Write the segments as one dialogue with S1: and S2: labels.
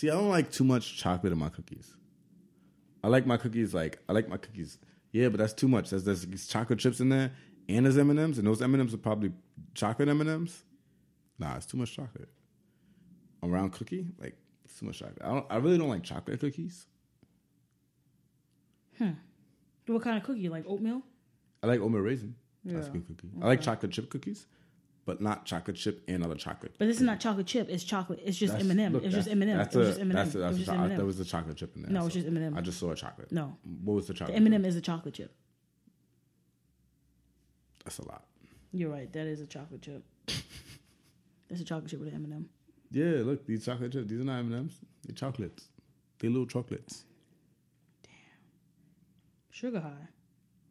S1: See, I don't like too much chocolate in my cookies. I like my cookies like I like my cookies. Yeah, but that's too much. There's, there's these chocolate chips in there, and there's M and M's, and those M and M's are probably chocolate M and M's. Nah, it's too much chocolate. A round cookie, like it's too much chocolate. I don't. I really don't like chocolate cookies. Hmm.
S2: What kind of cookie? Like oatmeal?
S1: I like oatmeal raisin. That's a
S2: Yeah.
S1: good cookie. I like chocolate chip cookies, but not chocolate chip and other chocolate.
S2: But this is not chocolate chip. It's chocolate. It's just M and M. It's just M and M. It
S1: That's
S2: was just M and M.
S1: that's a-
S2: It
S1: that's
S2: was
S1: a
S2: just
S1: cho-
S2: M and
S1: There
S2: M.
S1: was a chocolate chip in there.
S2: No, it's just M&M.
S1: I just saw a chocolate.
S2: No,
S1: What was the
S2: the
S1: chocolate?
S2: M and M is a chocolate chip.
S1: That's a lot.
S2: You're right. That is a chocolate chip. That's a chocolate chip with an M and M.
S1: Yeah, look, these chocolate chips. These are not M and M's. They're chocolates. They're little chocolates. Damn.
S2: Sugar high.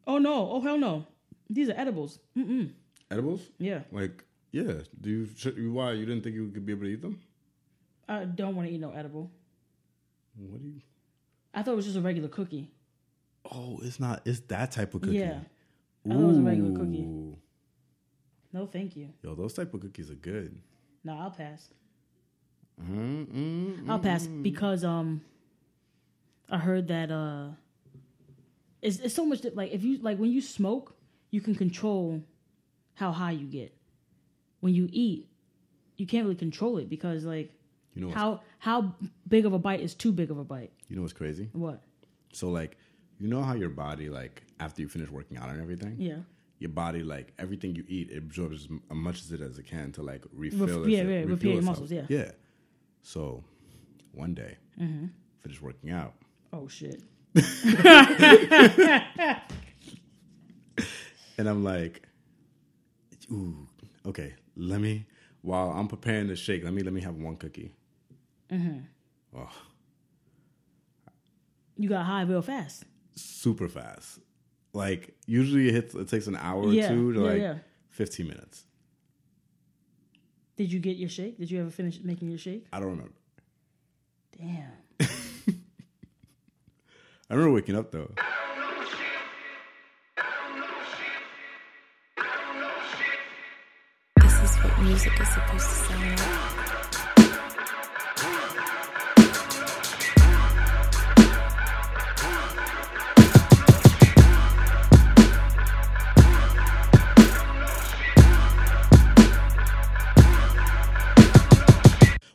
S2: Oh no! Oh hell no! These are edibles. Mm-mm.
S1: Edibles?
S2: Yeah,
S1: Like, yeah. Do you? Why you didn't think you could be able to eat them?
S2: I don't want to eat no edible.
S1: What do you?
S2: I thought it was just a regular cookie.
S1: Oh, it's not. It's that type of cookie.
S2: Yeah. I thought it was a regular cookie. No, thank you.
S1: Yo, those type of cookies are good.
S2: No, I'll pass.
S1: Mm-mm.
S2: I'll pass because um, I heard that uh, it's it's so much that, like if you like when you smoke, you can control how high you get. When you eat, you can't really control it because like
S1: You know
S2: how how big of a bite is too big of a bite.
S1: you know what's crazy?
S2: What?
S1: So like, you know how your body like after you finish working out and everything,
S2: Yeah.
S1: your body like everything you eat it absorbs as much as it as it can to like refill.
S2: Ref- yeah, yeah, repair your muscles, yeah.
S1: Yeah. So one day,
S2: Mm-hmm.
S1: finish working out,
S2: Oh shit.
S1: and I'm like, ooh, okay, let me while I'm preparing the shake, let me let me have one cookie.
S2: Mm-hmm.
S1: Oh,
S2: You got high real fast.
S1: super fast. Like usually it hits. It takes an hour or two to
S2: yeah,
S1: like
S2: yeah.
S1: 15 minutes.
S2: Did you get your shake? Did you ever finish making your shake?
S1: I don't remember.
S2: Damn.
S1: I remember waking up though.
S3: What music is supposed to sound like.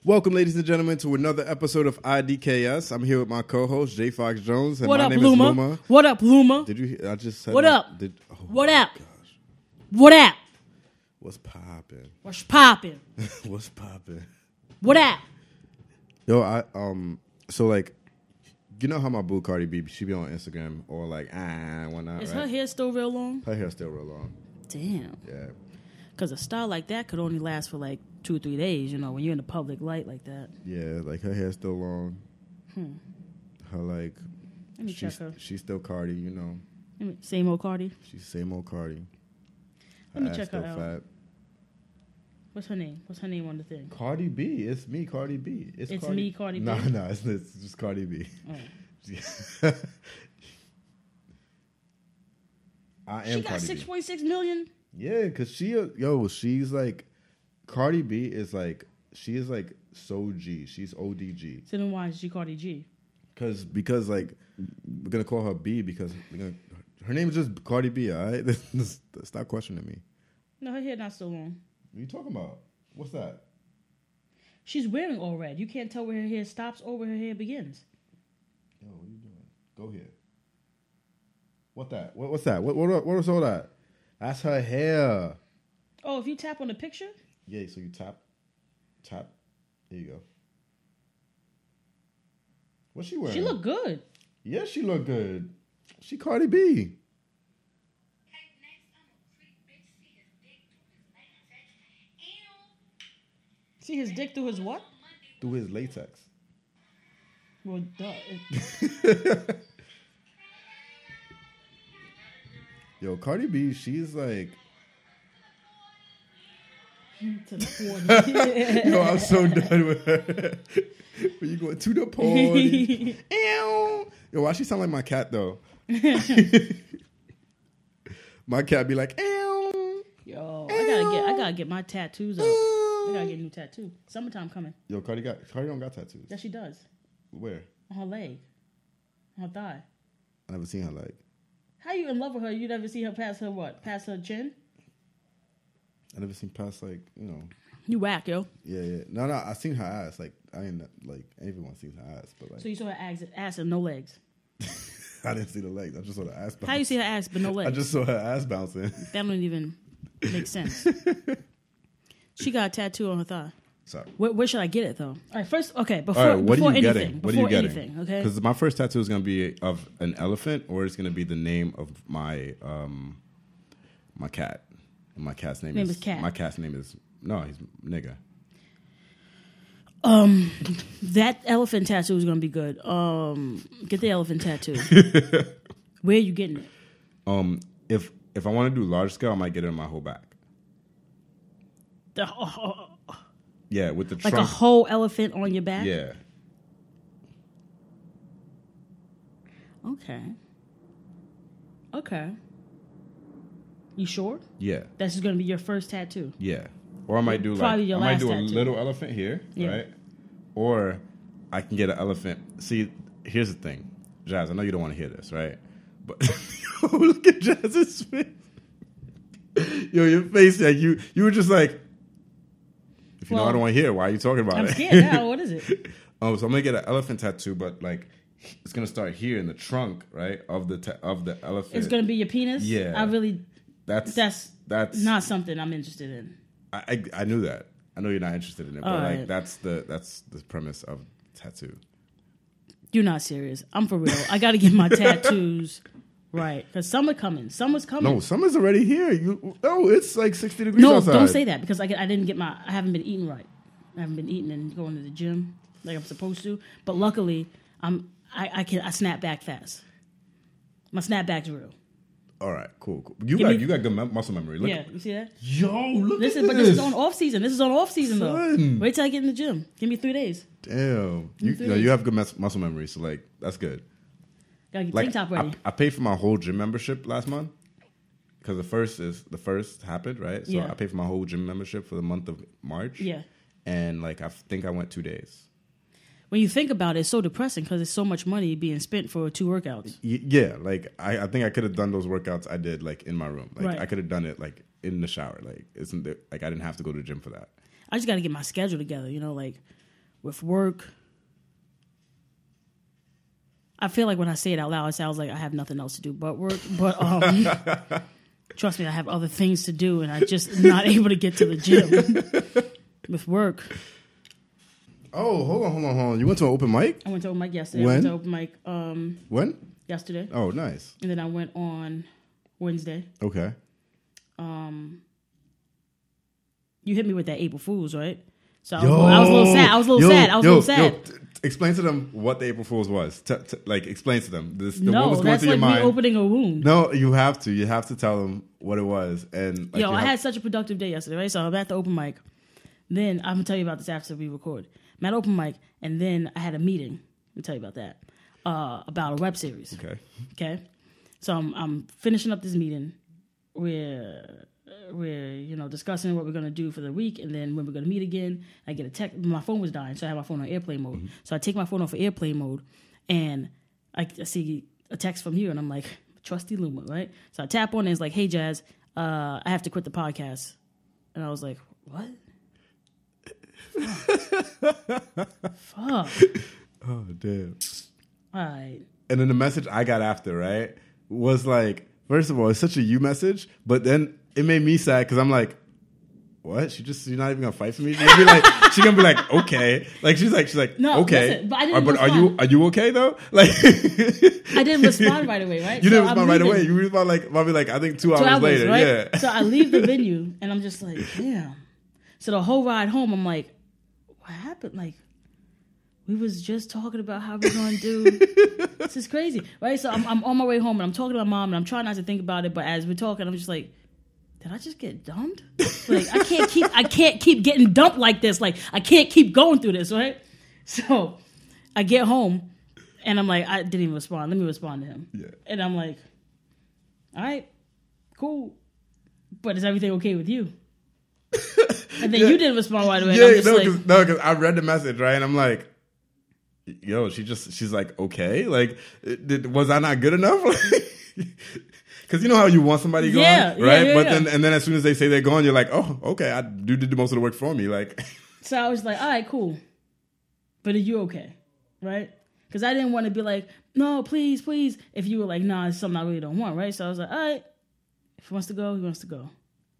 S1: Welcome, ladies and gentlemen, to another episode of IDKS. I'm here with my co-host J. Fox Jones, and
S2: What
S1: my
S2: up,
S1: name
S2: Luma?
S1: is Luma.
S2: What up, Luma?
S1: Did you? hear- I just said.
S2: What
S1: my-
S2: up?
S1: Did, oh
S2: What up?
S1: gosh.
S2: What up?
S1: What's popping?
S2: What's popping?
S1: What's popping?
S2: What up?
S1: Yo, I um. So like, you know how my boo Cardi B, she be on Instagram or like ah whatnot.
S2: Is
S1: right?
S2: her hair still real long?
S1: Her hair still real long.
S2: Damn.
S1: Yeah.
S2: Because a style like that could only last for like two or three days, you know, when you're in the public light like that.
S1: Yeah, like her hair still long. Hmm. Her like,
S2: Let me check
S1: she's
S2: her.
S1: she's still Cardi, you know.
S2: Me- Same old Cardi.
S1: She's same old Cardi.
S2: Let me check her out.
S1: fat.
S2: What's her name? What's her name on the thing?
S1: Cardi B, it's me, Cardi B. It's,
S2: It's me, Cardi
S1: No,
S2: B?
S1: no, it's, it's just Cardi B.
S2: Oh.
S1: I am
S2: She got
S1: Cardi
S2: six point six million.
S1: Yeah, cause she, uh, yo, she's like, Cardi B is like, she is like so G. She's ODG.
S2: So then why is she Cardi G?
S1: Cause because like we're gonna call her B because we're gonna, her name is just Cardi B. All right, stop questioning me.
S2: No, her hair not so long.
S1: What are you talking about? What's that?
S2: She's wearing all red. You can't tell where her hair stops or where her hair begins.
S1: Yo, what are you doing? Go here. What that? What, what's that? What, what what was all that? That's her hair.
S2: Oh, if you tap on the picture,
S1: Yeah, so you tap, tap. There you go. What's she wearing?
S2: she look good.
S1: Yeah, she look good. She Cardi B.
S2: See his dick through his what?
S1: Through his latex.
S2: Well, duh. It-
S1: Yo, Cardi B, she's like,
S2: to the 40.
S1: yo, I'm so done with her. when you go to the party, Ew. yo, why she sound like my cat though? my cat be like, Ew.
S2: Yo, I gotta get I gotta get my tattoos up. I gotta get a new tattoo. Summertime coming.
S1: Yo, Cardi got Cardi don't got tattoos.
S2: Yes, she does.
S1: Where?
S2: On her leg, on her thigh.
S1: I never seen her leg.
S2: How you in love with her? You never see her past her what? Past her chin?
S1: I never seen past like you know.
S2: You whack, yo.
S1: Yeah, yeah. No, no. I seen her ass. Like I ain't like everyone sees her ass, but like
S2: So you saw her ass, ass and no legs.
S1: I didn't see the legs. I just saw the ass. Bounce.
S2: How you see her ass but no legs?
S1: I just saw her ass bouncing.
S2: That don't even make sense. she got a tattoo on her thigh.
S1: So
S2: Where, where should I get it though? All right, first, okay, before
S1: All right, what
S2: before
S1: are you
S2: anything,
S1: getting? What are you getting?
S2: anything, okay.
S1: Because my first tattoo is gonna be of an elephant, or it's gonna be the name of my um my cat. And my cat's name,
S2: Name
S1: is,
S2: is Cat.
S1: My cat's name is no, he's nigga.
S2: Um, that elephant tattoo is gonna be good. Um, get the elephant tattoo. Where are you getting it?
S1: Um, if if I want to do large scale, I might get it on my whole back.
S2: The- oh,
S1: Yeah, with the
S2: like
S1: trunk.
S2: a whole elephant on your back?
S1: yeah,
S2: Okay. Okay. You sure?
S1: yeah,
S2: That's just gonna be your first tattoo.
S1: yeah. Or I might do like
S2: your
S1: I might
S2: last
S1: do a
S2: tattoo.
S1: little elephant here,
S2: Yeah.
S1: right? Or I can get an elephant. See, here's the thing, Jazz. I know you don't want to hear this, right? But look at Jazz's face. Yo, your face, like you, you were just like, if you know I don't want to hear, it, why are you talking about it?
S2: I'm scared now. What is it?
S1: Oh, so I'm gonna get an elephant tattoo, but like it's gonna start here in the trunk, right, of the ta- of the elephant.
S2: It's gonna be your penis.
S1: Yeah.
S2: I really.
S1: that's
S2: That's
S1: that's
S2: not something I'm interested in.
S1: I, I I knew that. I know you're not interested in it, but
S2: All
S1: like that's the that's the premise of tattoo.
S2: You're not serious. I'm for real. I got to get my tattoos right because summer coming. Summer's coming.
S1: No, summer's already here. You oh, it's like 60 degrees
S2: No,
S1: outside.
S2: don't say that because I, I didn't get my. I haven't been eating right. I haven't been eating and going to the gym like I'm supposed to. But luckily, I'm. I, I can. I snap back fast. My snapback's real.
S1: All right, cool, cool. You
S2: Give
S1: got
S2: me-
S1: you got good mu- muscle memory. Look,
S2: yeah, you see that?
S1: yo, look
S2: This
S1: at
S2: is. But
S1: this.
S2: this is on off season. This is on off season though. Wait till I get in the gym. Give me three days.
S1: Damn, you, no, you have good mus- muscle memory, so like that's good.
S2: Gotta
S1: Like
S2: ready.
S1: I, I paid for my whole gym membership last month because the first is the first happened right. So
S2: Yeah.
S1: I paid for my whole gym membership for the month of March.
S2: yeah.
S1: and like I think I went two days.
S2: When you think about it, it's so depressing because it's so much money being spent for two workouts.
S1: Y- yeah, like I, I think I could have done those workouts I did like in my room. Like
S2: Right.
S1: I could have done it like in the shower. Like isn't there, like I didn't have to go to the gym for that.
S2: I just got to get my schedule together, you know, like with work. I feel like when I say it out loud, it sounds like I have nothing else to do but work. But um, trust me, I have other things to do, and I just not able to get to the gym with work.
S1: Oh, hold on, hold on, hold on. You went to an open mic?
S2: I went to open mic yesterday. I
S1: When?
S2: went to open mic um,
S1: When?
S2: yesterday,
S1: Oh, nice.
S2: and then I went on Wednesday.
S1: Okay.
S2: Um, You hit me with that April Fools, right? So I was, I was a little sad. I was a little
S1: Yo,
S2: sad. I was
S1: yo,
S2: a little sad.
S1: Explain to them what the April Fool's was. T- t- like, explain to them. This, the, what
S2: no,
S1: was going
S2: that's
S1: through
S2: like
S1: your mind.
S2: opening a wound.
S1: No, you have to. You have to tell them what it was. And like,
S2: Yo, I
S1: have-
S2: had such a productive day yesterday, right? So I'm at the open mic. Then I'm gonna tell you about this after we record. I'm at open mic, and then I had a meeting. Let me tell you about that. Uh, about a web series.
S1: Okay.
S2: Okay, so I'm I'm finishing up this meeting. We're we're you know discussing what we're gonna do for the week, and then when we're gonna meet again. I get a text. My phone was dying, so I have my phone on airplane mode. So I take my phone off of airplane mode, and I, I see a text from you, and I'm like, "Trusty Luma," right? So I tap on it. And it's like, "Hey, Jazz, uh, I have to quit the podcast," and I was like, "What?" Fuck.
S1: Oh, damn.
S2: All right.
S1: And then the message I got after, right, was like, first of all, it's such a you message, but then it made me sad because I'm like, what? She just you're not even gonna fight for me. She's gonna be like, she's gonna be like, okay, like she's like she's like,
S2: No,
S1: okay,
S2: listen, but I didn't
S1: Uh, but are you are you okay though? Like,
S2: I didn't respond right away, right?
S1: You
S2: So
S1: didn't
S2: I'm
S1: respond right
S2: leaving.
S1: away. You respond like probably like I think two,
S2: two
S1: hours,
S2: hours,
S1: later.
S2: right?
S1: Yeah.
S2: So I leave the venue and I'm just like, damn. So the whole ride home, I'm like, what happened? Like, we was just talking about how we're gonna do. this is crazy, right? So I'm, I'm on my way home and I'm talking to my mom and I'm trying not to think about it, but as we're talking, I'm just like, did I just get dumped? Like I can't keep I can't keep getting dumped like this. Like I can't keep going through this, right? So I get home and I'm like, I didn't even respond. Let me respond to him.
S1: Yeah.
S2: And I'm like, all right, cool. But is everything okay with you? And then you didn't respond right away.
S1: yeah, no,
S2: like,
S1: because I read the message right, and I'm like, yo, she just she's like, okay, like, did, was I not good enough? Because you know how you want somebody gone,
S2: Yeah,
S1: right?
S2: yeah,
S1: but then and then as soon as they say they're gone, you're like, oh, okay, I do did the most of the work for me, like.
S2: So I was like, all right, cool. But are you okay? Right? Because I didn't want to be like, no, please, please. If you were like, nah, it's something I really don't want, right? So I was like, all right. If he wants to go, he wants to go.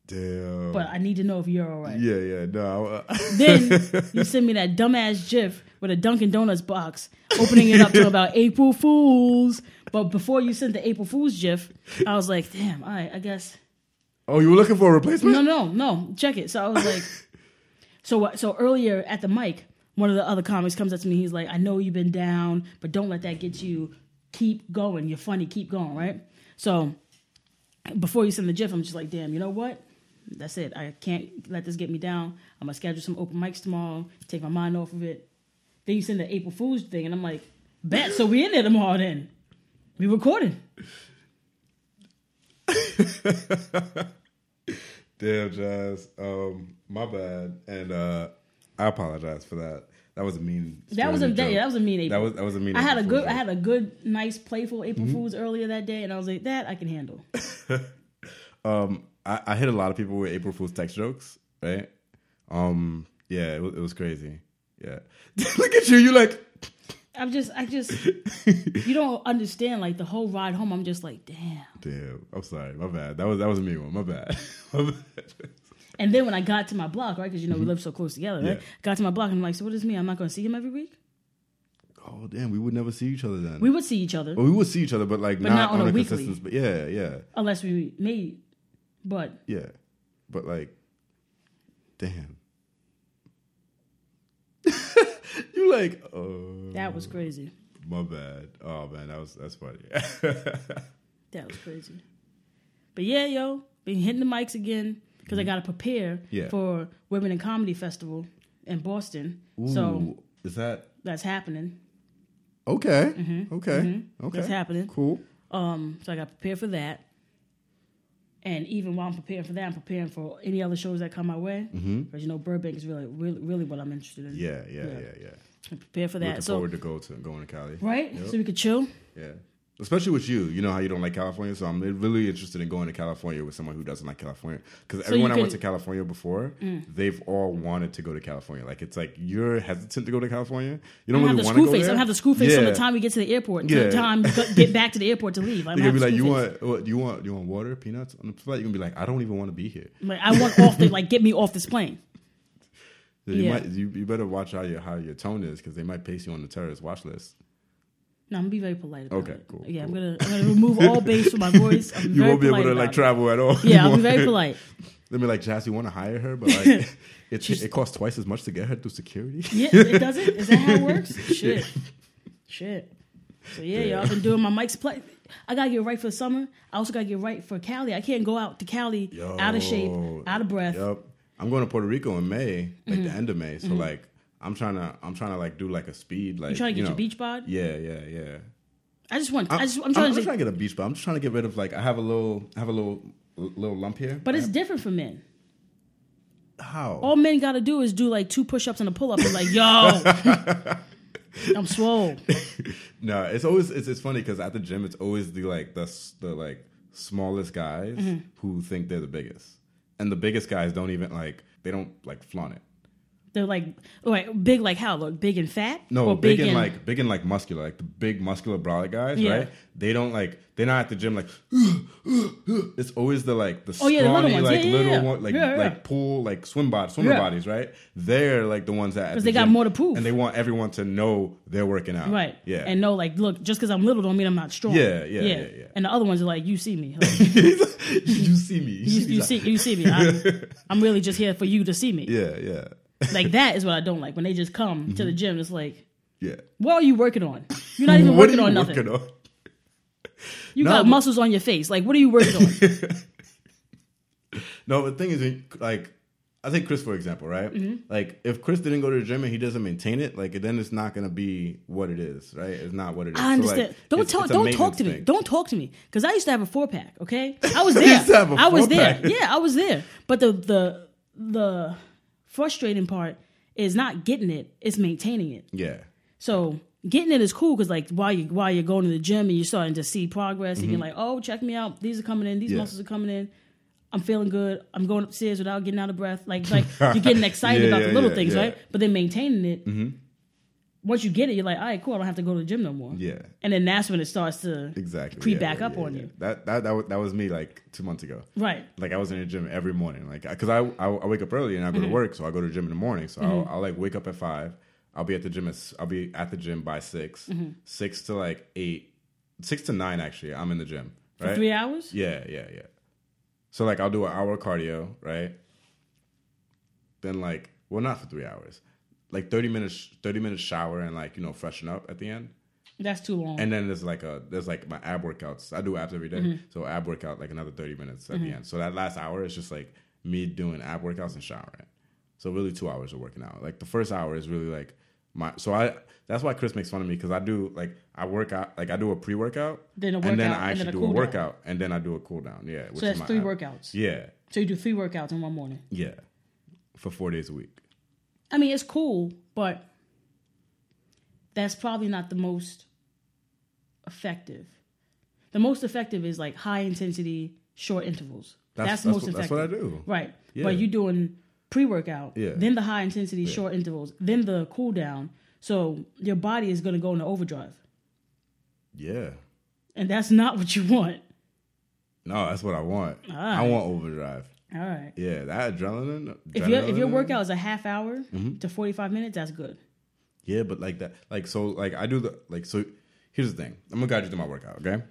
S1: Damn.
S2: But I need to know if you're all right.
S1: yeah, yeah, no.
S2: Then you send me that dumbass GIF with a Dunkin' Donuts box, opening it up to about April Fools. But before you sent the April Fools GIF, I was like, damn, all right, I guess.
S1: oh, you were looking for a replacement?
S2: No, no, no. Check it. So I was like, so what? So earlier at the mic, one of the other comics comes up to me. He's like, I know you've been down, but don't let that get you. Keep going. You're funny. Keep going. Right. So before you send the GIF, I'm just like, damn. You know what? That's it. I can't let this get me down. I'm gonna schedule some open mics tomorrow. Take my mind off of it. Then you send the April Fool's thing, and I'm like, bet. So we in there tomorrow. Then we recording.
S1: Damn, Jazz. Um, my bad, and uh, I apologize for that. That was a mean.
S2: That was a that, yeah, that was a mean April.
S1: That was that was a mean.
S2: I had a good I had a good nice playful April
S1: Mm-hmm.
S2: Fools earlier that day, and I was like, that I can handle.
S1: Um, I, I hit a lot of people with April Fool's text jokes, right? Um, yeah, it was, it was crazy. Yeah, look at you. You like,
S2: I'm just I just you don't understand like the whole ride home. I'm just like, damn.
S1: damn. I'm sorry. My bad. That was that was a mean one. My bad. My bad.
S2: And then when I got to my block, right, because you know we live so close together, right?
S1: Mm-hmm. Yeah.
S2: Got to my block, and I'm like, so what does mean? I'm not going to see him every week.
S1: oh damn, we would never see each other then.
S2: We would see each other
S1: well, we would see each other, but like
S2: But
S1: not,
S2: not on
S1: on,
S2: a
S1: a,
S2: weekly.
S1: consistent. But yeah, yeah,
S2: unless we made. But
S1: yeah. But like, damn. you like, oh,
S2: that was crazy.
S1: my bad. Oh man, that was that's funny.
S2: That was crazy. But yeah, yo, been hitting the mics again because I got to prepare
S1: Mm-hmm. Yeah.
S2: for Women in Comedy Festival in Boston. So
S1: is that
S2: that's happening.
S1: okay? Okay, okay,
S2: That's happening.
S1: Cool.
S2: Um, so I got prepared for that. And even while I'm preparing for that, I'm preparing for any other shows that come my way. Because you know, Burbank is really, really, really what I'm interested in.
S1: Mm-hmm. Yeah, yeah,
S2: Yeah.
S1: yeah, yeah.
S2: I'm for that.
S1: Looking
S2: so
S1: forward to go to going to Cali.
S2: right,
S1: Yep.
S2: so we could chill.
S1: Yeah. Especially with you, you know how you don't like California, so I'm really interested in going to California with someone who doesn't like California. Because
S2: So
S1: everyone
S2: you
S1: I went
S2: Mm.
S1: to California before, they've all wanted to go to California. Like it's like you're hesitant to go to California. You
S2: I
S1: don't really want to go
S2: face.
S1: there.
S2: I'm have the screw face
S1: yeah.
S2: from the time we get to the airport until
S1: Yeah.
S2: the time get back to the airport to leave. I'm
S1: You're
S2: gonna
S1: gonna be like, you
S2: face.
S1: want what? You want you want water, peanuts on the flight? You're gonna be like, I don't even want to be here.
S2: Like I want off the like get me off this plane.
S1: So you
S2: Yeah.
S1: might you, you better watch how your how your tone is because they might place you on the terrorist watch list.
S2: No, I'm gonna be very polite. About
S1: Okay,
S2: it.
S1: cool,
S2: Yeah, I'm gonna I'm gonna remove all bass from my voice. I'm
S1: you won't be able to like
S2: it.
S1: travel at all.
S2: Yeah, I'll be very polite.
S1: Let me like, Jazz, you want to hire her, but like it, it costs twice as much to get her through security.
S2: Yeah, it doesn't. Is that how it works? Shit, shit. So yeah,
S1: Yeah.
S2: y'all I've been doing my mics play. I gotta get right for the summer. I also gotta get right for Cali. I can't go out to Cali out of shape, out of breath.
S1: Yep. I'm going to Puerto Rico in May, like
S2: Mm-hmm.
S1: the end of May. So like I'm trying to I'm trying to like do like a speed like
S2: You trying to get
S1: know,
S2: your beach bod?
S1: Yeah, yeah, yeah.
S2: I just want. I just, I'm
S1: I'm,
S2: trying
S1: I'm
S2: to.
S1: trying to get a beach, but I'm just trying to get rid of like I have a little I have a little little lump here.
S2: but it's different for men.
S1: how
S2: All men got to do is do like two push-ups and a pull-up, and like, yo, I'm swole.
S1: No, it's always it's, it's funny because at the gym it's always the like the the like smallest guys
S2: Mm-hmm.
S1: who think they're the biggest, and the biggest guys don't even like they don't like flaunt it.
S2: They're like, like big, like how? Look, big and fat?
S1: No,
S2: or
S1: big, and like big and like muscular, like the big muscular brolic guys,
S2: Yeah.
S1: right? They don't like they're not at the gym like it's always the like the
S2: Oh, yeah, the little
S1: like
S2: Yeah,
S1: little
S2: yeah.
S1: one like like pool like swim body swimmer bodies, right? They're like the ones that
S2: 'Cause
S1: at
S2: they
S1: the
S2: got more to prove.
S1: and they want everyone to know they're working out,
S2: Right.
S1: Yeah,
S2: And know like, look, just because I'm little don't mean I'm not strong.
S1: Yeah, yeah, yeah, yeah.
S2: And the other ones are like, you see me. Like,
S1: you see me,
S2: you, you see, you see me. I'm, I'm really just here for you to see me.
S1: yeah, yeah,
S2: Like that is what I don't like when they just come to the gym. It's like,
S1: yeah.
S2: what are you working on? You're not even
S1: Mm-hmm.
S2: working on nothing.
S1: working on?
S2: You
S1: No,
S2: got
S1: but-
S2: muscles on your face. Like, what are you working on?
S1: No, the thing is, like, I think Chris, for example, right?
S2: Mm-hmm.
S1: Like, if Chris didn't go to the gym and he doesn't maintain it, like, then it's not gonna be what it is, right? It's not what it is.
S2: I
S1: So,
S2: understand.
S1: like,
S2: don't
S1: it's-
S2: talk.
S1: it's
S2: Don't talk to me.
S1: thing.
S2: Don't talk to me because I used to have a four pack. Okay, I was there.
S1: used to have a
S2: I was there. Yeah, I was there. But the the the frustrating part is not getting it; it's maintaining it.
S1: Yeah.
S2: So getting it is cool because like while you while you're going to the gym and you're starting to see progress and you're like, oh, check me out. These are coming in. These
S1: Mm-hmm. Yeah.
S2: muscles are coming in. I'm feeling good. I'm going upstairs without getting out of breath. Like like you're getting excited
S1: Yeah,
S2: about
S1: yeah,
S2: the little things.
S1: Mm-hmm.
S2: right? But then maintaining it. Once you get it, you're like, all right, cool. I don't have to go to the gym no more.
S1: Yeah.
S2: And then that's when it starts to
S1: Exactly.
S2: creep
S1: Yeah,
S2: back
S1: yeah,
S2: up
S1: yeah,
S2: on you.
S1: That that that was, that was me like two months ago.
S2: Right.
S1: Like I was in the gym every morning, like because I, I I wake up early and I go
S2: Mm-hmm.
S1: to work, so I go to the gym in the morning. So I'll, I'll like wake up at five. I'll be at the gym. At, I'll be at the gym by 6
S2: Mm-hmm.
S1: six to like eight, six to nine. Actually, I'm in the gym.
S2: For three hours?
S1: Yeah, yeah, yeah. So like I'll do an hour cardio, right? Then like well not for three hours. Like thirty minutes thirty minutes shower and like, you know, freshen up at the end.
S2: That's too long.
S1: And then there's like a there's like my ab workouts. I do abs every day.
S2: Mm-hmm.
S1: So ab workout like another thirty minutes at the end. So that last hour is just like me doing ab workouts and showering. So really two hours of working out. Like the first hour is really like my so I that's why Chris makes fun of me because I do like I work out like I do a pre workout
S2: Then a
S1: and then I
S2: and then
S1: actually
S2: a
S1: do
S2: cool
S1: a
S2: down.
S1: workout and then I do a cool down. Yeah, which
S2: so
S1: is
S2: that's three
S1: ab-
S2: workouts.
S1: Yeah,
S2: So you do three workouts in one morning.
S1: yeah, for four days a week.
S2: I mean, it's cool, but that's probably not the most effective. The most effective is like high intensity, short intervals.
S1: That's
S2: That's,
S1: that's,
S2: most
S1: what,
S2: effective.
S1: that's what I do.
S2: Right.
S1: Yeah.
S2: But you're doing pre workout,
S1: Yeah.
S2: then the high intensity, short intervals, then the cool down. So your body is going to go into overdrive.
S1: Yeah.
S2: And that's not what you want.
S1: No, that's what I want. I want overdrive.
S2: All right.
S1: Yeah, that adrenaline.
S2: If your if your workout is a half hour
S1: Mm-hmm.
S2: to 45 minutes, that's good.
S1: Yeah, but like that, like so, like I do the like so. Here's the thing. I'm gonna guide you through my workout. Okay.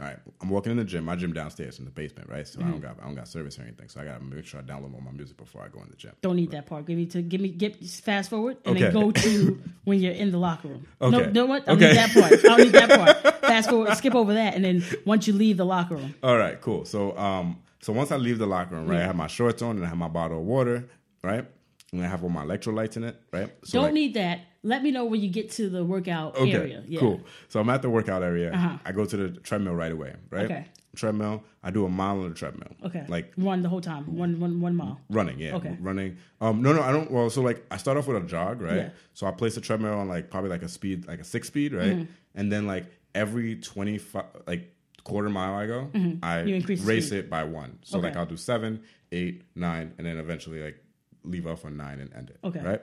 S1: All right. I'm walking in the gym. My gym downstairs in the basement, right? So I
S2: Mm-hmm.
S1: don't got I don't got service or anything. So I gotta make sure I download all my music before I go in the gym.
S2: Don't need that part. Give me to give me get fast forward and then go to when you're in the locker room. No,
S1: Okay.
S2: no what? I don't
S1: Okay.
S2: need that part. I don't need that part. Fast forward, skip over that, and then once you leave the locker room,
S1: All right, cool. So um, so once I leave the locker room, right, I have my shorts on and I have my bottle of water, right, and I have all my electrolytes in it, right. So
S2: don't
S1: like-
S2: need that. Let me know when you get to the workout
S1: Okay,
S2: area. Yeah.
S1: cool. So I'm at the workout area.
S2: Uh-huh.
S1: I go to the treadmill right away, right?
S2: Okay.
S1: Treadmill. I do a mile on the treadmill.
S2: Okay.
S1: Like
S2: run the whole time. One one one mile.
S1: running, yeah.
S2: Okay.
S1: Running. Um, no, no, I don't. Well, so like I start off with a jog, right?
S2: Yeah.
S1: So I place the treadmill on like probably like a speed, like a six speed, right?
S2: Mm-hmm.
S1: And then like every twenty five, like quarter mile I go, I
S2: Mm-hmm. Increase
S1: race it by one. So like I'll do seven, eight, nine, and then eventually like leave off on nine and end it.
S2: Okay.
S1: Right.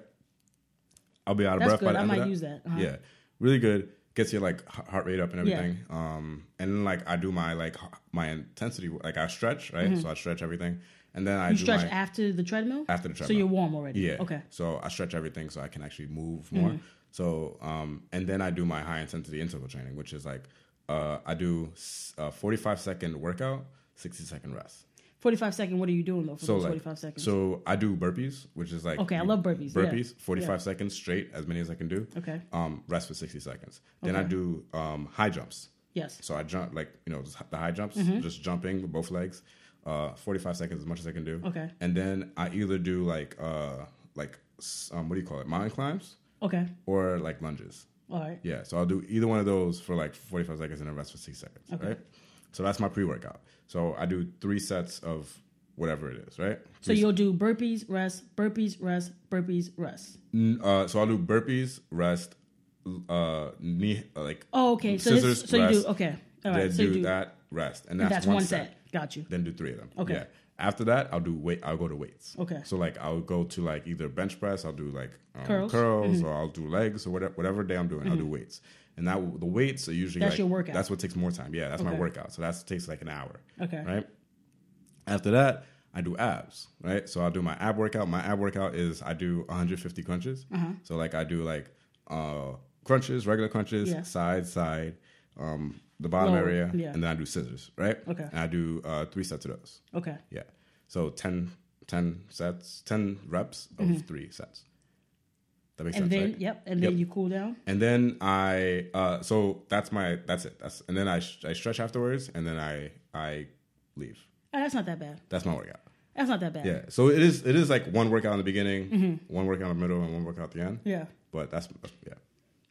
S1: I'll be out of
S2: That's
S1: breath by
S2: good.
S1: the
S2: I
S1: end of
S2: might
S1: that.
S2: use that. Uh-huh.
S1: Yeah, really good. Gets your like heart rate up and
S2: Yeah.
S1: everything. Um, and then like I do my like my intensity, like I stretch, right? So I stretch everything, and then I
S2: Mm-hmm. You
S1: do
S2: stretch
S1: my,
S2: after the treadmill.
S1: after the treadmill, So
S2: you're warm already.
S1: Yeah.
S2: Okay. Mm-hmm.
S1: So I stretch everything so I can actually move more. So um, and then I do my high intensity interval training, which is like uh, I do a 45 second workout, 60 second rest.
S2: 45 second. What are you doing though for
S1: So
S2: those
S1: like
S2: 45 seconds?
S1: so I do burpees, which is like
S2: Okay, I love burpees, yeah.
S1: Burpees, 45
S2: Yeah.
S1: seconds straight, as many as I can do.
S2: Okay.
S1: Um, rest for 60 seconds. Then I do um, high jumps.
S2: yes.
S1: So I jump like you know the high jumps,
S2: Mm-hmm.
S1: just jumping with both legs, uh, forty five seconds as much as I can do.
S2: Okay.
S1: And then I either do like uh like um what do you call it mountain climbs
S2: Okay.
S1: or like lunges.
S2: All right.
S1: Yeah. So I'll do either one of those for like forty five seconds and then rest for six seconds.
S2: Okay.
S1: Right. So that's my pre workout. So I do three sets of whatever it is. Right.
S2: So you'll do burpees, rest, burpees, rest, burpees, rest.
S1: N- uh, so I'll do burpees, rest, uh, knee uh, like
S2: Oh, okay. So
S1: Scissors,
S2: this, so you do okay. All
S1: then
S2: right. So you
S1: do,
S2: do
S1: that rest, and
S2: and
S1: that's,
S2: that's one set. Got you.
S1: then do three of them.
S2: Okay.
S1: Yeah. After that, I'll do weight. I'll go to weights.
S2: Okay.
S1: So like I'll go to like either bench press. I'll do like um,
S2: Curls?
S1: curls,
S2: Mm-hmm.
S1: or I'll do legs or whatever. Whatever day I'm doing, I'll do weights. And that the weights are usually
S2: That's
S1: like-
S2: your workout.
S1: That's what takes more time. Yeah, that's my workout. So that takes like an hour.
S2: Okay.
S1: Right. After that, I do abs. Right. So I'll do my ab workout. My ab workout is I do 150 crunches.
S2: Uh-huh.
S1: So like I do like uh crunches, regular crunches,
S2: Yeah.
S1: side side. Um, the bottom
S2: Lower,
S1: area,
S2: yeah.
S1: and then I do scissors, right?
S2: Okay.
S1: And I do uh, three sets of those.
S2: Okay.
S1: Yeah. So 10, 10 sets, 10 reps of three sets. That makes
S2: Mm-hmm. And
S1: sense,
S2: then
S1: right?
S2: yep, and then you cool down.
S1: And then I, uh, so that's my, that's it. That's, and then I, I stretch afterwards and then I, I leave.
S2: Oh, that's not that bad.
S1: That's my workout.
S2: That's not that bad.
S1: Yeah. So it is, it is like one workout in the beginning,
S2: Mm-hmm.
S1: one workout in the middle and one workout at the end.
S2: Yeah.
S1: But that's, yeah.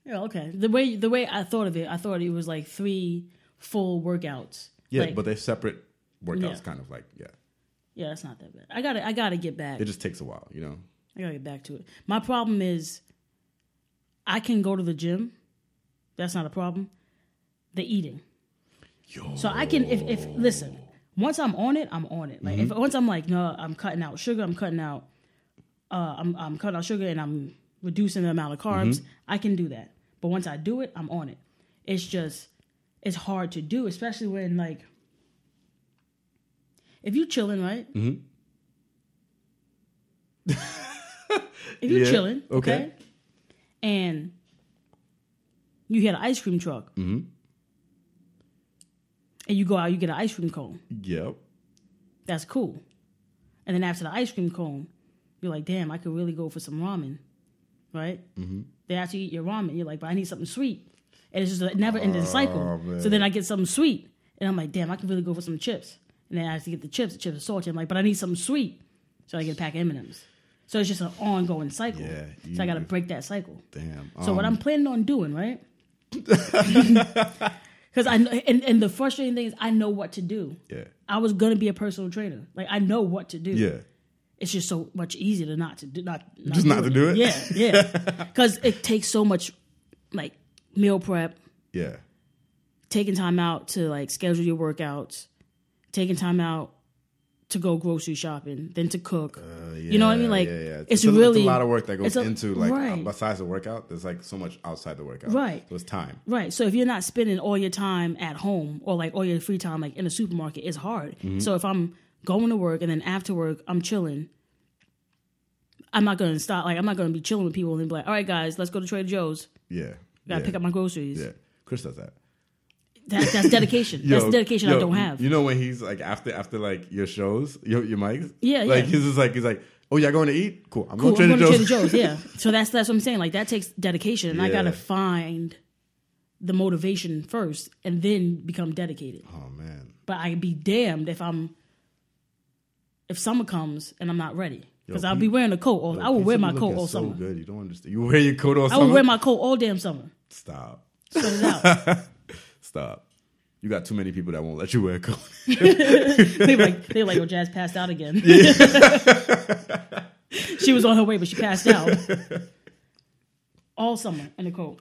S2: Yeah, okay. The way the way I thought of it, I thought it was like three full workouts.
S1: Yeah.
S2: Like-
S1: but they're separate workouts
S2: Yeah.
S1: kind of like, yeah.
S2: Yeah, that's not that bad. I gotta I gotta get back.
S1: It just takes a while, you know.
S2: I gotta get back to it. My problem is I can go to the gym. That's not a problem. The eating.
S1: Yo.
S2: So I can if if listen, once I'm on it, I'm on it. Like if once I'm like, no, I'm cutting out sugar, I'm cutting out uh I'm I'm cutting out sugar and I'm reducing the amount of carbs, I can do that. But once I do it, I'm on it. It's just it's hard to do, especially when like if you chilling, right?
S1: Mhm.
S2: if you're
S1: Yeah,
S2: chilling, okay.
S1: okay.
S2: and you hit an ice cream truck,
S1: Mhm.
S2: and you go out, you get an ice cream cone.
S1: Yep.
S2: That's cool. And then after the ice cream cone, you're like, damn, I could really go for some ramen, right? Mm-hmm. Then after you eat your ramen, you're like, but I need something sweet. And it's just a never ending cycle.
S1: Oh, man.
S2: So then I get something sweet, and I'm like, damn, I could really go for some chips. And then I have to get the chips. The chips are salty. I'm like, but I need something sweet. So I get a pack of M&Ms. So it's just an ongoing cycle.
S1: Yeah,
S2: so I got to break that cycle.
S1: Damn.
S2: So what
S1: Um,
S2: I'm planning on doing, right? Because I and, and the frustrating thing is I know what to do.
S1: Yeah.
S2: I was gonna be a personal trainer. Like I know what to do.
S1: Yeah.
S2: It's just so much easier to not to do not, not
S1: Just not to do it?
S2: Yeah, yeah. Because it takes so much, like meal prep,
S1: Yeah.
S2: taking time out to like schedule your workouts, taking time out to go grocery shopping, then to cook. you know what I mean? Like
S1: yeah, yeah.
S2: it's,
S1: a,
S2: really
S1: a lot of work that goes
S2: a-
S1: into like uh,
S2: right.
S1: besides the workout. There's like so much outside the workout.
S2: Right.
S1: So it's time.
S2: Right. So if you're not spending all your time at home or like all your free time like in a supermarket, it's hard.
S1: Mm-hmm.
S2: So if I'm going to work and then after work I'm chilling, I'm not gonna stop. Like I'm not gonna be chilling with people and be like, all right, guys, let's go to Trader Joe's.
S1: Yeah.
S2: Gotta
S1: yeah.
S2: pick up my groceries.
S1: Yeah. Chris does that.
S2: That, that's dedication. that's dedication
S1: yo,
S2: I don't have.
S1: You know when he's like after after like your shows, your your mics.
S2: Yeah,
S1: Like
S2: yeah.
S1: he's just like he's like, oh y'all going to eat? Cool. I'm
S2: cool.
S1: going to
S2: I'm
S1: Trader
S2: going to
S1: Joe's.
S2: Trader Joe's. Yeah. So that's that's what I'm saying. Like that takes dedication, and I gotta find the motivation first, and then become dedicated.
S1: oh man.
S2: But I'd be damned if I'm if summer comes and I'm not ready because I'll be wearing a coat. All, I will wear my coat all
S1: so
S2: summer.
S1: good. You don't understand. You wear your coat all
S2: I
S1: summer.
S2: will wear my coat all damn summer.
S1: Stop.
S2: Sweat it out.
S1: Stop. You got too many people that won't let you wear a coat.
S2: they were like, they like, "Oh, Jazz passed out again." she was on her way, but she passed out all summer in a coat.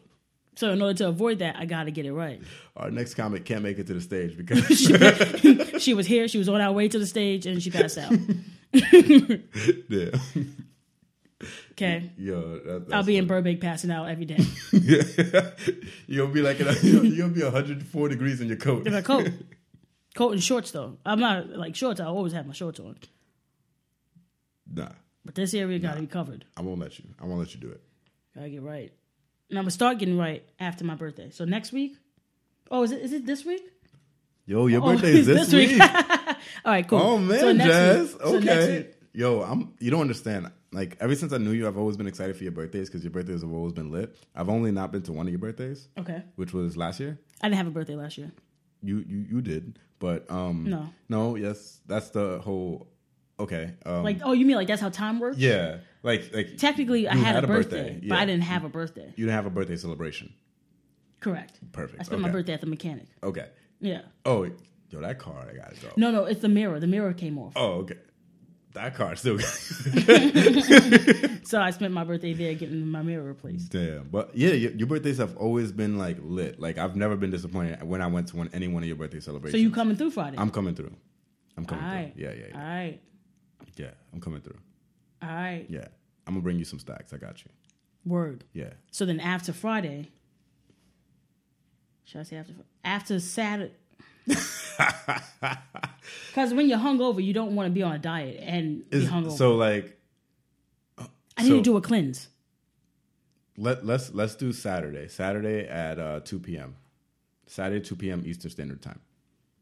S2: So in order to avoid that, I got to get it right.
S1: Our next comic can't make it to the stage because
S2: She was here. She was on our way to the stage, and she passed out.
S1: yeah.
S2: Okay,
S1: Yo, that,
S2: I'll be in Burbank passing out every day
S1: you'll be like you'll, you'll be 104 degrees in your coat.
S2: in a coat, coat and shorts though. I'm not like shorts. I always have my shorts on,
S1: Nah,
S2: but this area got to be covered.
S1: I won't let you. I won't let you do it.
S2: Gotta get right. And I'm gonna start getting right after my birthday. So next week. Oh, is it is it this week?
S1: Yo, your
S2: Oh,
S1: birthday is
S2: it's
S1: this, week.
S2: All right, cool.
S1: oh man,
S2: So next
S1: Jazz.
S2: week- so
S1: okay.
S2: week-
S1: Yo, I'm. You don't understand. Like ever since I knew you, I've always been excited for your birthdays because your birthdays have always been lit. I've only not been to one of your birthdays,
S2: Okay.
S1: which was last year.
S2: I didn't have a birthday last year.
S1: You you you did, but um
S2: No.
S1: no yes that's the whole okay um
S2: Like, oh, you mean like that's how time works?
S1: yeah like like
S2: Technically, I had,
S1: had
S2: a birthday,
S1: birthday,
S2: but I didn't have a birthday.
S1: you didn't have a birthday celebration.
S2: Correct.
S1: Perfect.
S2: I spent my birthday at the mechanic.
S1: Okay.
S2: Yeah.
S1: Oh yo that car I gotta go.
S2: No, no, it's the mirror. The mirror came off.
S1: Oh okay. That car still.
S2: So I spent my birthday there getting my mirror replaced.
S1: Damn, but yeah, your, your birthdays have always been like lit. Like I've never been disappointed when I went to one, any one of your birthday celebrations.
S2: So you coming through Friday?
S1: I'm coming through. I'm
S2: All
S1: coming
S2: right.
S1: through. Yeah, yeah,
S2: All
S1: yeah.
S2: right.
S1: Yeah, I'm coming through.
S2: All right.
S1: Yeah, I'm gonna bring you some stacks. I got you.
S2: Word.
S1: Yeah.
S2: So then after Friday, should I say after after Saturday? Because when you're hungover, you don't want to be on a diet and be hungover.
S1: so like
S2: I need
S1: so-
S2: to do a cleanse.
S1: let let's let's do Saturday. Saturday at uh, 2 p.m. Saturday 2 p.m. Eastern Standard Time.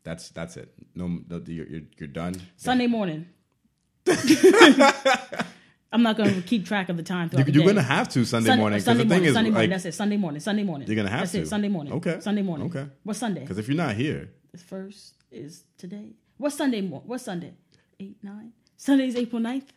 S1: That's that's it. No, no you're, you're you're done.
S2: Sunday morning. I'm not going to keep track of the time.
S1: You,
S2: throughout the
S1: you're gonna have to Sunday
S2: Sun-
S1: morning
S2: Sunday
S1: the thing
S2: morning.
S1: is
S2: Sunday morning.
S1: like
S2: That's it. Sunday morning. Sunday morning.
S1: You're gonna have
S2: That's
S1: to.
S2: it. Sunday morning.
S1: Okay.
S2: Sunday morning.
S1: Okay.
S2: What's Sunday?
S1: because if you're not here,
S2: The first is today. What Sunday? Mo- what Sunday? Eight nine. Sunday's April 9th?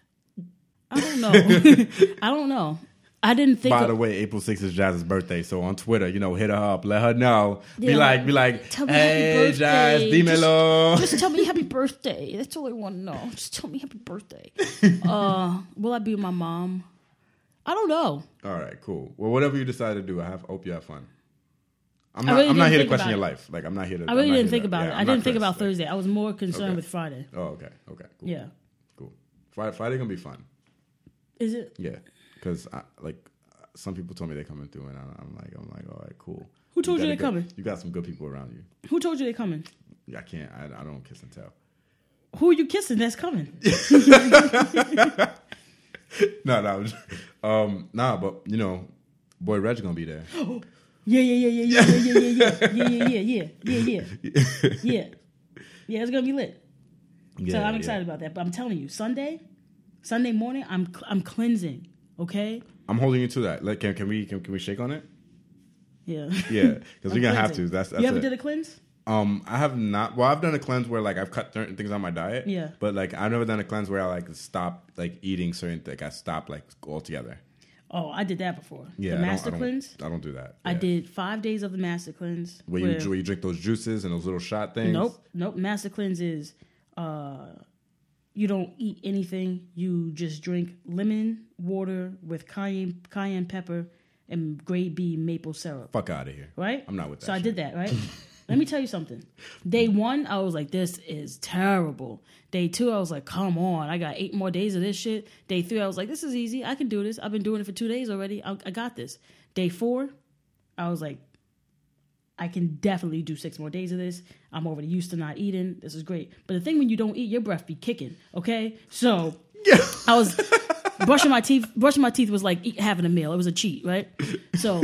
S2: I don't know. I don't know. I didn't think.
S1: By
S2: of-
S1: the way, April 6th is Jazz's birthday, so on Twitter, you know, hit her up, let her know. Be like, be like,
S2: Tell
S1: hey, Jazz, dímelo.
S2: Just tell me happy birthday. That's all I want to know. Just tell me happy birthday. uh, will I be with my mom? I don't know.
S1: All right, cool. Well, whatever you decide to do, I have, hope you have fun. I'm not,
S2: really
S1: I'm not here to question your
S2: it.
S1: life. Like, I'm not here to.
S2: I really didn't think
S1: to-
S2: about
S1: yeah,
S2: it.
S1: I'm
S2: I didn't think about. Thursday. I was more concerned
S1: Okay.
S2: with Friday.
S1: Oh, okay, okay, cool.
S2: Yeah.
S1: cool. Friday, Friday gonna be fun.
S2: Is it?
S1: Yeah, because like some people told me they're coming through, and I'm like, I'm like, all right, cool.
S2: Who told you
S1: a
S2: they're
S1: good-
S2: coming?
S1: You got some good people around you.
S2: Who told you they're coming?
S1: I can't. I, I don't kiss and tell.
S2: Who are you kissing that's coming?
S1: No, no, um, nah, but you know, boy, Reg gonna be there.
S2: Yeah, yeah, yeah, yeah, yeah, yeah, yeah, yeah, yeah, yeah, yeah, yeah, yeah, yeah. Yeah, it's gonna be lit. So
S1: Yeah,
S2: I'm
S1: yeah.
S2: excited about that. But I'm telling you, Sunday, Sunday morning, I'm I'm cleansing. Okay.
S1: I'm holding you to that. Like, can, can we can, can we shake on it?
S2: Yeah.
S1: Yeah, because we're gonna have to. That's, that's
S2: you ever
S1: it.
S2: did a cleanse?
S1: Um, I have not. Well, I've done a cleanse where like I've cut certain things on my diet.
S2: Yeah.
S1: But like I've never done a cleanse where I like stop like eating certain like I stop like altogether.
S2: Oh, I did that before.
S1: Yeah.
S2: the
S1: I don't-
S2: master
S1: I don't,
S2: cleanse.
S1: I don't do that.
S2: I did five days of the master cleanse.
S1: Where you, where you drink those juices and those little shot things.
S2: Nope, nope. Master cleanse is uh, you don't eat anything. You just drink lemon water with cayenne cayenne pepper and grade B maple syrup.
S1: Fuck out of here.
S2: Right?
S1: I'm not with that
S2: So I did that. Right. Let me tell you something. Day one, I was like, "This is terrible." Day two, I was like, "Come on, I got eight more days of this shit." Day three, I was like, "This is easy. I can do this. I've been doing it for two days already. I, I got this." Day four, I was like, I can definitely do six more days of this. I'm already used to not eating. This is great. But the thing when you don't eat, your breath be kicking. Okay, so yeah. I was brushing my teeth. Brushing my teeth was like eat, having a meal. It was a cheat, right? So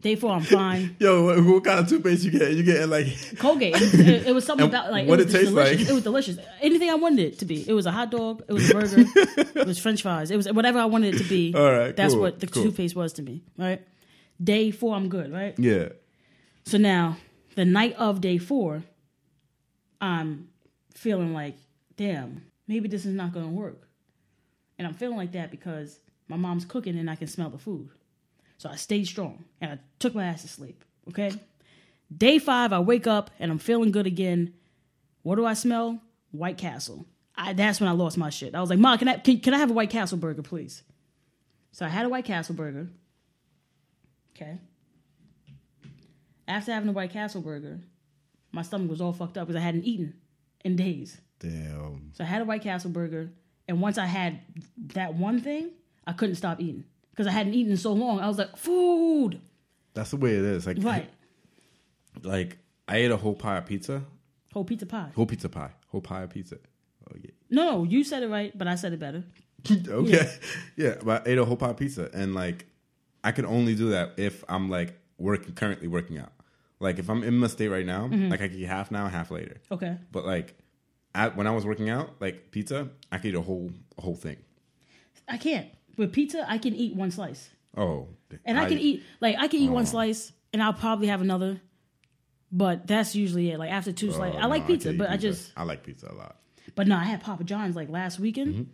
S2: day four, I'm fine.
S1: Yo, what, what kind of toothpaste you get? You get like
S2: Colgate. It, it- it was something about like
S1: what
S2: it, was
S1: it tastes
S2: delicious.
S1: like?
S2: It was delicious. Anything I wanted it to be. It was a hot dog. It was a burger. it was French fries. It was whatever I wanted it to be.
S1: All right,
S2: that's
S1: cool,
S2: what the
S1: cool.
S2: toothpaste was to me. Right. Day four, I'm good. Right.
S1: yeah.
S2: So now, the night of day four, I'm feeling like, damn, maybe this is not going to work. And I'm feeling like that because my mom's cooking and I can smell the food. So I stayed strong and I took my ass to sleep. Okay. Day five, I wake up and I'm feeling good again. What do I smell? White Castle. I, that's when I lost my shit. I was like, Mom, can I, can, can I have a White Castle burger, please? So I had a White Castle burger. Okay. After having a White Castle burger, my stomach was all fucked up because I hadn't eaten in days.
S1: Damn.
S2: So I had a White Castle burger, and once I had that one thing, I couldn't stop eating because I hadn't eaten in so long. I was like, food,
S1: That's the way it is. Like
S2: right?
S1: like I ate a whole pie of pizza.
S2: Whole pizza pie.
S1: Whole pizza pie. Whole pie of pizza. Oh yeah.
S2: No, no, you said it right, but I said it better.
S1: okay. Yeah. but I ate a whole pie of pizza, and like, I can only do that if I'm like working currently working out. Like if I'm in my state right now,
S2: Mm-hmm.
S1: like I can eat half now, half later.
S2: Okay.
S1: But like, at, when I was working out, like pizza, I could eat a whole a whole thing.
S2: I can't. With pizza, I can eat one slice.
S1: Oh,
S2: And I, can eat like I can eat
S1: Oh.
S2: one slice and I'll probably have another. But that's usually it. Like after two
S1: Oh,
S2: slices. I
S1: no,
S2: like pizza,
S1: eat
S2: but I just
S1: I like pizza a lot.
S2: but no, I had Papa John's like last weekend.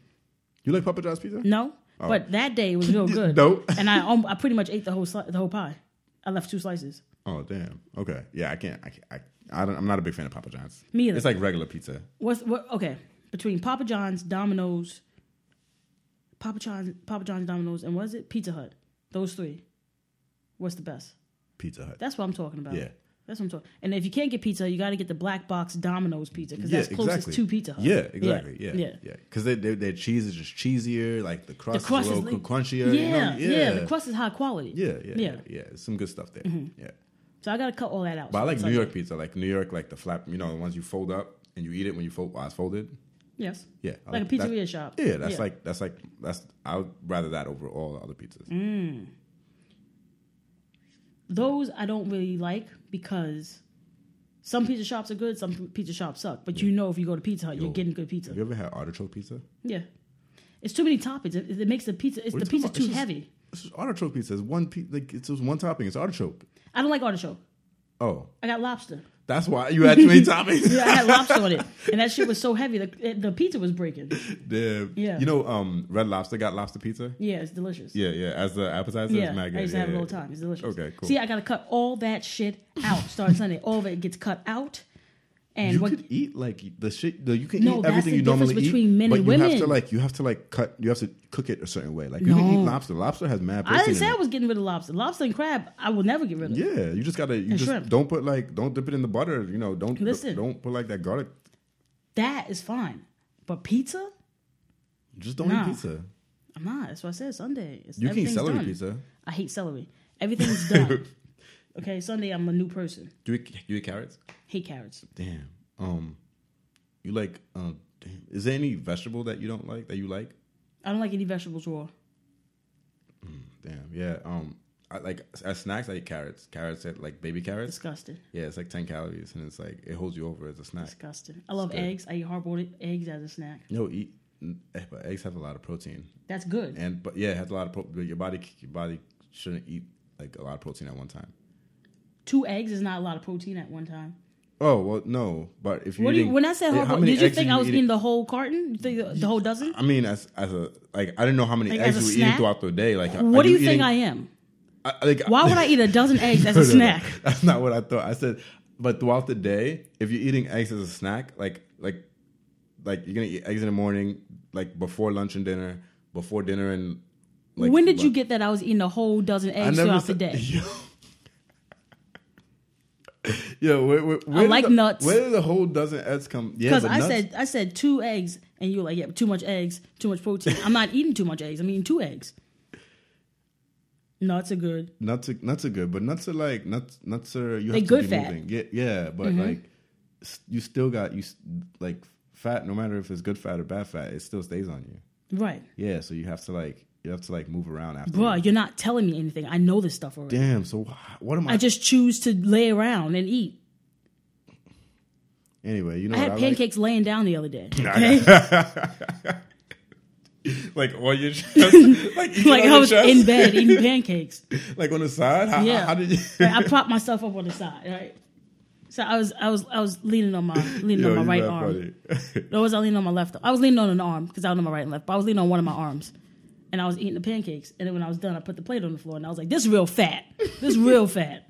S1: You like Papa John's pizza?
S2: No. But that day was real good.
S1: Nope.
S2: And I um, I pretty much ate the whole sli- the whole pie. I left two slices.
S1: Oh damn. Okay. Yeah, I can't. I can't. I, I don't, I'm not a big fan of Papa John's.
S2: Me either.
S1: It's like regular pizza.
S2: What's what? Okay, between Papa John's, Domino's, Papa John's, Papa John's, Domino's, and what is it? Pizza Hut. Those three. What's the best?
S1: Pizza Hut.
S2: That's what I'm talking about.
S1: Yeah.
S2: That's what I'm talking. And if you can't get pizza, you got to get the black box Domino's pizza because
S1: yeah,
S2: that's closest
S1: exactly.
S2: to Pizza Hut.
S1: Yeah, exactly. Yeah,
S2: yeah.
S1: yeah. Because they, they, their cheese is just cheesier. Like the crust,
S2: The crust
S1: is a
S2: is
S1: little
S2: like-
S1: crunchier.
S2: Yeah,
S1: you know?
S2: yeah,
S1: yeah,
S2: The crust is high quality.
S1: Yeah, yeah, yeah,
S2: Yeah. Mm-hmm.
S1: yeah. Some good stuff there. Yeah.
S2: So I got to cut all that out.
S1: But I like New York pizza. Like New York, like the flap. You know, the ones you fold up and you eat it when you fold while it's folded.
S2: Yes.
S1: Yeah, I
S2: Like a
S1: that-
S2: shop.
S1: Yeah, that's
S2: Yeah.
S1: like that's like that's. I would rather that over all the other pizzas.
S2: Mm. Those I don't really like because some pizza shops are good, some pizza shops suck. But you know, if you go to Pizza Hut, you're getting good pizza.
S1: Have you ever had artichoke pizza?
S2: Yeah, it's too many toppings. It, it makes the pizza. It's, the
S1: you
S2: too heavy.
S1: It's just artichoke pizza. It's one pe- like it's just one topping. It's artichoke.
S2: I don't like artichoke.
S1: Oh,
S2: I got lobster.
S1: That's why you had too many toppings.
S2: Yeah, I had lobster on it, and that shit was so heavy. The, the pizza was breaking.
S1: Damn.
S2: Yeah.
S1: You know, um, Red Lobster got lobster pizza.
S2: Yeah, it's delicious.
S1: Yeah, yeah. As the appetizer,
S2: Yeah,
S1: it's mad good.
S2: I used to
S1: yeah,
S2: have it all the time. It's delicious.
S1: Okay, cool.
S2: See, I gotta cut all that shit out. Starting Sunday, all of it gets cut out. And
S1: you
S2: what?
S1: could eat like the shit. The, you can
S2: No,
S1: eat everything you normally eat,
S2: between men
S1: but
S2: and
S1: you have to like you have to like cut. You have to cook it a certain way. Like you can eat lobster. Lobster has mad.
S2: I didn't say I
S1: it.
S2: was getting rid of lobster. Lobster and crab, I will never get rid of.
S1: Yeah, you just gotta. You
S2: And
S1: just
S2: shrimp.
S1: don't put like don't dip it in the butter. You know, don't
S2: Listen.
S1: don't put like that garlic.
S2: That is fine, but pizza,
S1: Just don't
S2: Nah.
S1: eat pizza.
S2: I'm not. That's what I said. Sunday. It's,
S1: You can eat celery
S2: done.
S1: pizza.
S2: I hate celery. Everything's done. okay, Sunday I'm a new person.
S1: Do you, eat- do you eat carrots?
S2: Hate carrots.
S1: Damn. Um, you like um. Damn. Is there any vegetable that you don't like that you like?
S2: I don't like any vegetables raw.
S1: Damn. Yeah. Um. I like as snacks. I eat carrots. Carrots, are like baby carrots.
S2: Disgusting.
S1: Yeah, it's like ten calories, and it's like it holds you over as a snack.
S2: Disgusting. I love eggs. I eat hard boiled eggs as a snack.
S1: No, eat. eh, But eggs have a lot of protein,
S2: That's good.
S1: and but yeah, it has a lot of. Pro- but your body, your body shouldn't eat like a lot of protein at one time.
S2: Two eggs is not a lot of protein at one time.
S1: Oh well, no. But if you're
S2: What do you, when I said hard
S1: how many
S2: did you think I was
S1: eating?
S2: the whole carton? The, the whole dozen?
S1: I mean, as as a like, I didn't know how many
S2: Like,
S1: eggs you were eating throughout the day. Like,
S2: What do you think I am?
S1: I, like,
S2: Why would I eat a dozen eggs as
S1: No,
S2: a
S1: no, no.
S2: snack?
S1: That's not what I thought. I said, but throughout the day, if you're eating eggs as a snack, like like like you're gonna eat eggs in the morning, like before lunch and dinner, before dinner and like.
S2: when did you get that I was eating a whole dozen eggs throughout the
S1: said-
S2: day?
S1: Yo, Yo, where, where, where did
S2: like
S1: the,
S2: nuts.
S1: Where did the whole dozen eggs come? Yeah,
S2: Because
S1: but
S2: I
S1: nuts-
S2: said I said two eggs, and you were like, "Yeah, too much eggs, too much protein." I'm not eating too much eggs. I'm eating two eggs. Nuts are good.
S1: nuts. Are, nuts are good, but nuts are like nuts. Nuts are you
S2: They
S1: have to
S2: good
S1: be
S2: fat. Mm-hmm.
S1: moving. Yeah, yeah, but like you still got you like fat. No matter if it's good fat or bad fat, it still stays on you.
S2: Right,
S1: Yeah, so you have to like you have to like move around after.
S2: Bruh, You're not telling me anything. I know this stuff already.
S1: Damn. So what am I?
S2: I just choose to lay around and eat.
S1: anyway, you know
S2: I had
S1: I
S2: pancakes laying down the other day. Okay,
S1: like. Like on your chest, like,
S2: like I was in bed eating pancakes.
S1: like on the side. How,
S2: Yeah.
S1: how did you?
S2: Like, I propped myself up on the side. Right. So I was I was I was leaning on my leaning
S1: Yo,
S2: on my right arm. No, was I leaning on my left? I was leaning on an arm because I was on my right and left. But I was leaning on one of my arms, and I was eating the pancakes. And then when I was done, I put the plate on the floor, and I was like, "This is real fat. This is real fat."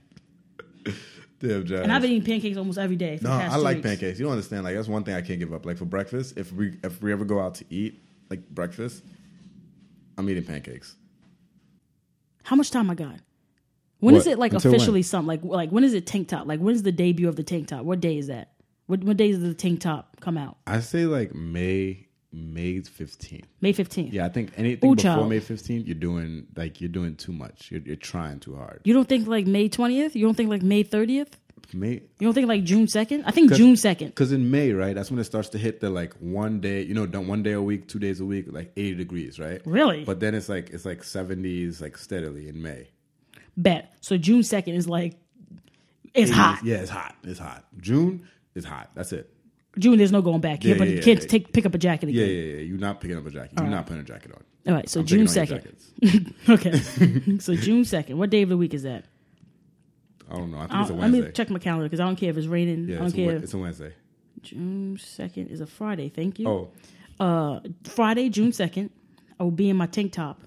S1: Damn, Jazz.
S2: And I've been eating pancakes almost every day.
S1: No, I like
S2: weeks.
S1: pancakes. You don't understand. Like that's one thing I can't give up. Like for breakfast, if we if we ever go out to eat, like breakfast, I'm eating pancakes.
S2: How much time I got? When is
S1: What?
S2: it like
S1: Until when?
S2: officially something? Like like when is it tank top? Like when is the debut of the tank top? What day is that? What what day does the tank top come out?
S1: I say like May May 15th.
S2: May fifteenth.
S1: Yeah, I think anything
S2: Ooh,
S1: before
S2: child.
S1: May 15th, you're doing like you're doing too much. You're, you're trying too hard.
S2: You don't think like May twentieth? You don't think like May thirtieth?
S1: May
S2: You don't think like June second? I think June second.
S1: because in May, right? That's when it starts to hit the like one day. You know, one day a week, two days a week, like 80 degrees, right?
S2: Really?
S1: But then it's like it's like 70s, like steadily in May.
S2: Bet. So June second is like it's hot.
S1: Yeah, it's hot. It's hot. June is hot. That's it.
S2: June, there's no going back.
S1: Yeah,
S2: Can't, put-
S1: yeah, yeah,
S2: can't
S1: yeah.
S2: take pick up a jacket
S1: Yeah,
S2: again.
S1: yeah, yeah. yeah. You're not picking up a jacket. You're not putting a jacket on.
S2: All right, so
S1: I'm
S2: June
S1: picking on your
S2: second. okay, so June second. What day of the week is that?
S1: I don't know. I think
S2: I
S1: it's a
S2: don't- let me check my calendar because I don't care if it's raining. I
S1: Yeah,
S2: don't
S1: it's
S2: care.
S1: Wed- it's a Wednesday.
S2: June second is a Friday. Thank you.
S1: Oh,
S2: Uh, Friday, June second. I will be in my tank top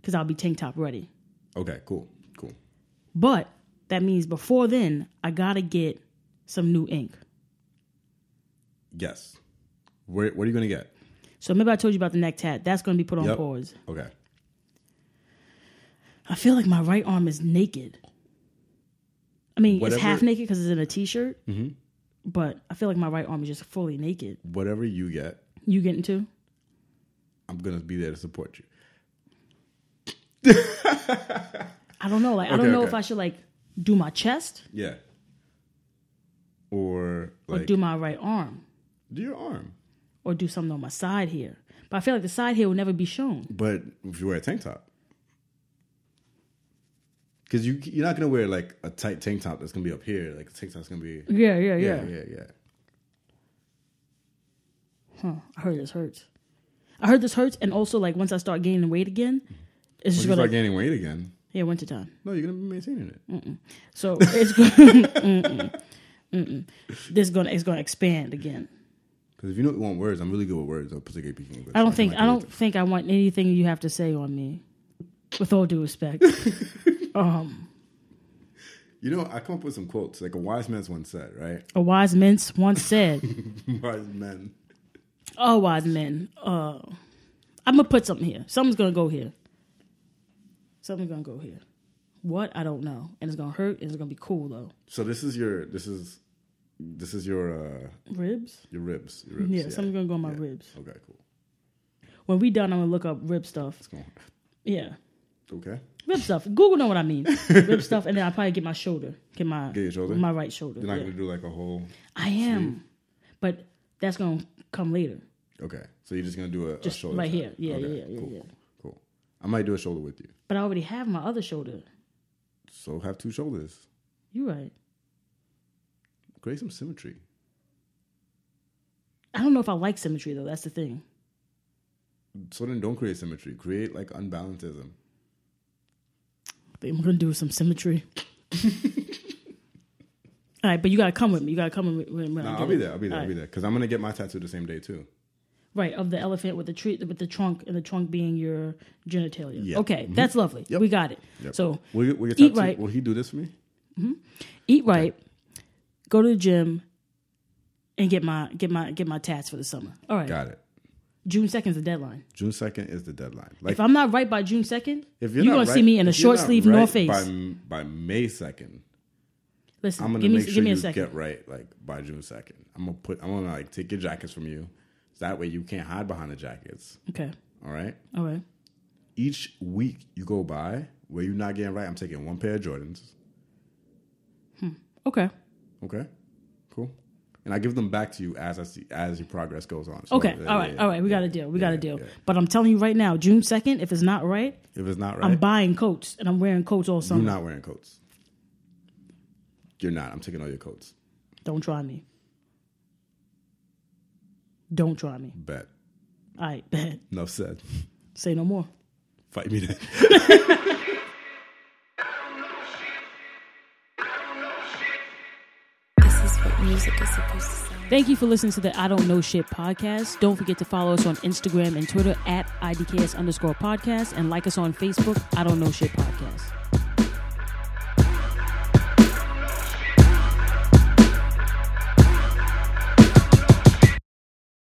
S2: because I'll be tank top ready.
S1: okay, cool, cool.
S2: But that means before then, I gotta get some new ink.
S1: Yes. Where, what are you gonna get?
S2: So remember I told you about the neck tat. That's gonna be put on
S1: Yep.
S2: pause.
S1: Okay.
S2: I feel like my right arm is naked. I mean,
S1: Whatever-
S2: it's half naked because it's in a t-shirt. Mm-hmm. But I feel like my right arm is just fully naked.
S1: Whatever you get,
S2: You getting too?
S1: I'm gonna be there to support you.
S2: I don't know. Like I don't know
S1: okay.
S2: if I should like do my chest
S1: Yeah. Or
S2: or do my right arm
S1: do your arm.
S2: or do something on my side here. But I feel like the side here will never be shown.
S1: But if you wear a tank top, because you you're not gonna wear like a tight tank top that's gonna be up here. Like a tank top's gonna be
S2: Yeah, yeah,
S1: yeah
S2: yeah.
S1: yeah yeah.
S2: Huh. I heard this hurts. I heard this hurts, and also like once I start gaining weight again, it's
S1: When
S2: just gonna
S1: start gaining weight again,
S2: yeah winter time.
S1: no, you're gonna be maintaining it.
S2: So it's mm-mm. This gonna it's gonna expand again.
S1: Because if you don't want words, I'm really good with words. I'm particularly speaking English.
S2: I don't think
S1: can
S2: I don't think I want anything you have to say on me. With all due respect.
S1: You know, I come up with some quotes. Like a wise man's once said, right?
S2: A wise man's once said,
S1: wise men.
S2: Oh, wise men. Uh, I'm gonna put something here. Something's gonna go here. Something's gonna go here. What I don't know, and it's gonna hurt. And it's gonna be cool though.
S1: So this is your this is this is your uh
S2: Ribs.
S1: your ribs. Your ribs.
S2: Yeah, something's gonna go on my
S1: Yeah.
S2: ribs.
S1: Okay, cool.
S2: When we done, I'm gonna look up rib stuff.
S1: It's going.
S2: Yeah,
S1: Okay.
S2: rib stuff. Google know what I mean. rib stuff, and then I probably get my shoulder. Get my
S1: Get your shoulder?
S2: My right shoulder.
S1: You're not
S2: yeah.
S1: gonna do like a whole.
S2: I am, but that's gonna come later.
S1: Okay, so you're just gonna do a,
S2: Just
S1: a shoulder
S2: right here. Yeah,
S1: Okay,
S2: yeah, yeah,
S1: cool,
S2: yeah.
S1: Cool, cool. I might do a shoulder with you.
S2: But I already have my other shoulder.
S1: So have two shoulders.
S2: You right.
S1: Create some symmetry.
S2: I don't know if I like symmetry though. That's the thing.
S1: So then don't create symmetry. Create like unbalanceism.
S2: I think I'm gonna do some symmetry. All right, but you gotta come with me. You gotta come with me. When, when I
S1: No,
S2: get
S1: I'll be there. I'll be there.
S2: All
S1: I'll be there. Because I'm gonna get my tattoo the same day too.
S2: Right of the elephant with the tree with the trunk and the trunk being your genitalia.
S1: Yeah.
S2: Okay, mm-hmm. that's lovely.
S1: Yep.
S2: We got it.
S1: Yep.
S2: So
S1: will, you, will,
S2: eat right.
S1: will he do this for me? Mm-hmm.
S2: eat right, go to the gym, and get my get my get my tats for the summer. All right.
S1: Got it.
S2: June second is the deadline.
S1: June second is the deadline. Like
S2: If I'm not right by June second,
S1: if
S2: you're,
S1: not
S2: gonna
S1: right-
S2: see me in a short sleeve
S1: right
S2: North Face.
S1: by by May second.
S2: Listen,
S1: I'm gonna
S2: give me
S1: make
S2: give
S1: sure
S2: me a
S1: you
S2: second.
S1: get right like by June second. I'm gonna put. I'm gonna like take your jackets from you. So that way you can't hide behind the jackets.
S2: Okay.
S1: All right.
S2: All right.
S1: Each week you go by where you're not getting right. I'm taking one pair of Jordans. Hmm.
S2: Okay.
S1: Okay. Cool. And I give them back to you as I see as your progress goes on. So,
S2: Okay.
S1: yeah,
S2: all right.
S1: yeah,
S2: all right. We
S1: yeah,
S2: got a deal. We got a deal.
S1: yeah.
S2: But I'm telling you right now, June second, if it's not right,
S1: If it's not right, I'm
S2: buying coats and I'm wearing coats all summer.
S1: you're not wearing coats. You're not. I'm taking all your coats.
S2: Don't try me. Don't try me.
S1: Bet.
S2: All right, Bet.
S1: Enough said.
S2: Say no more.
S1: Fight me then.
S3: music is supposed to sound.
S2: Thank you for listening to the I Don't Know Shit podcast. Don't forget to follow us on Instagram and Twitter at IDKS underscore podcast and like us on Facebook, I Don't Know Shit podcast.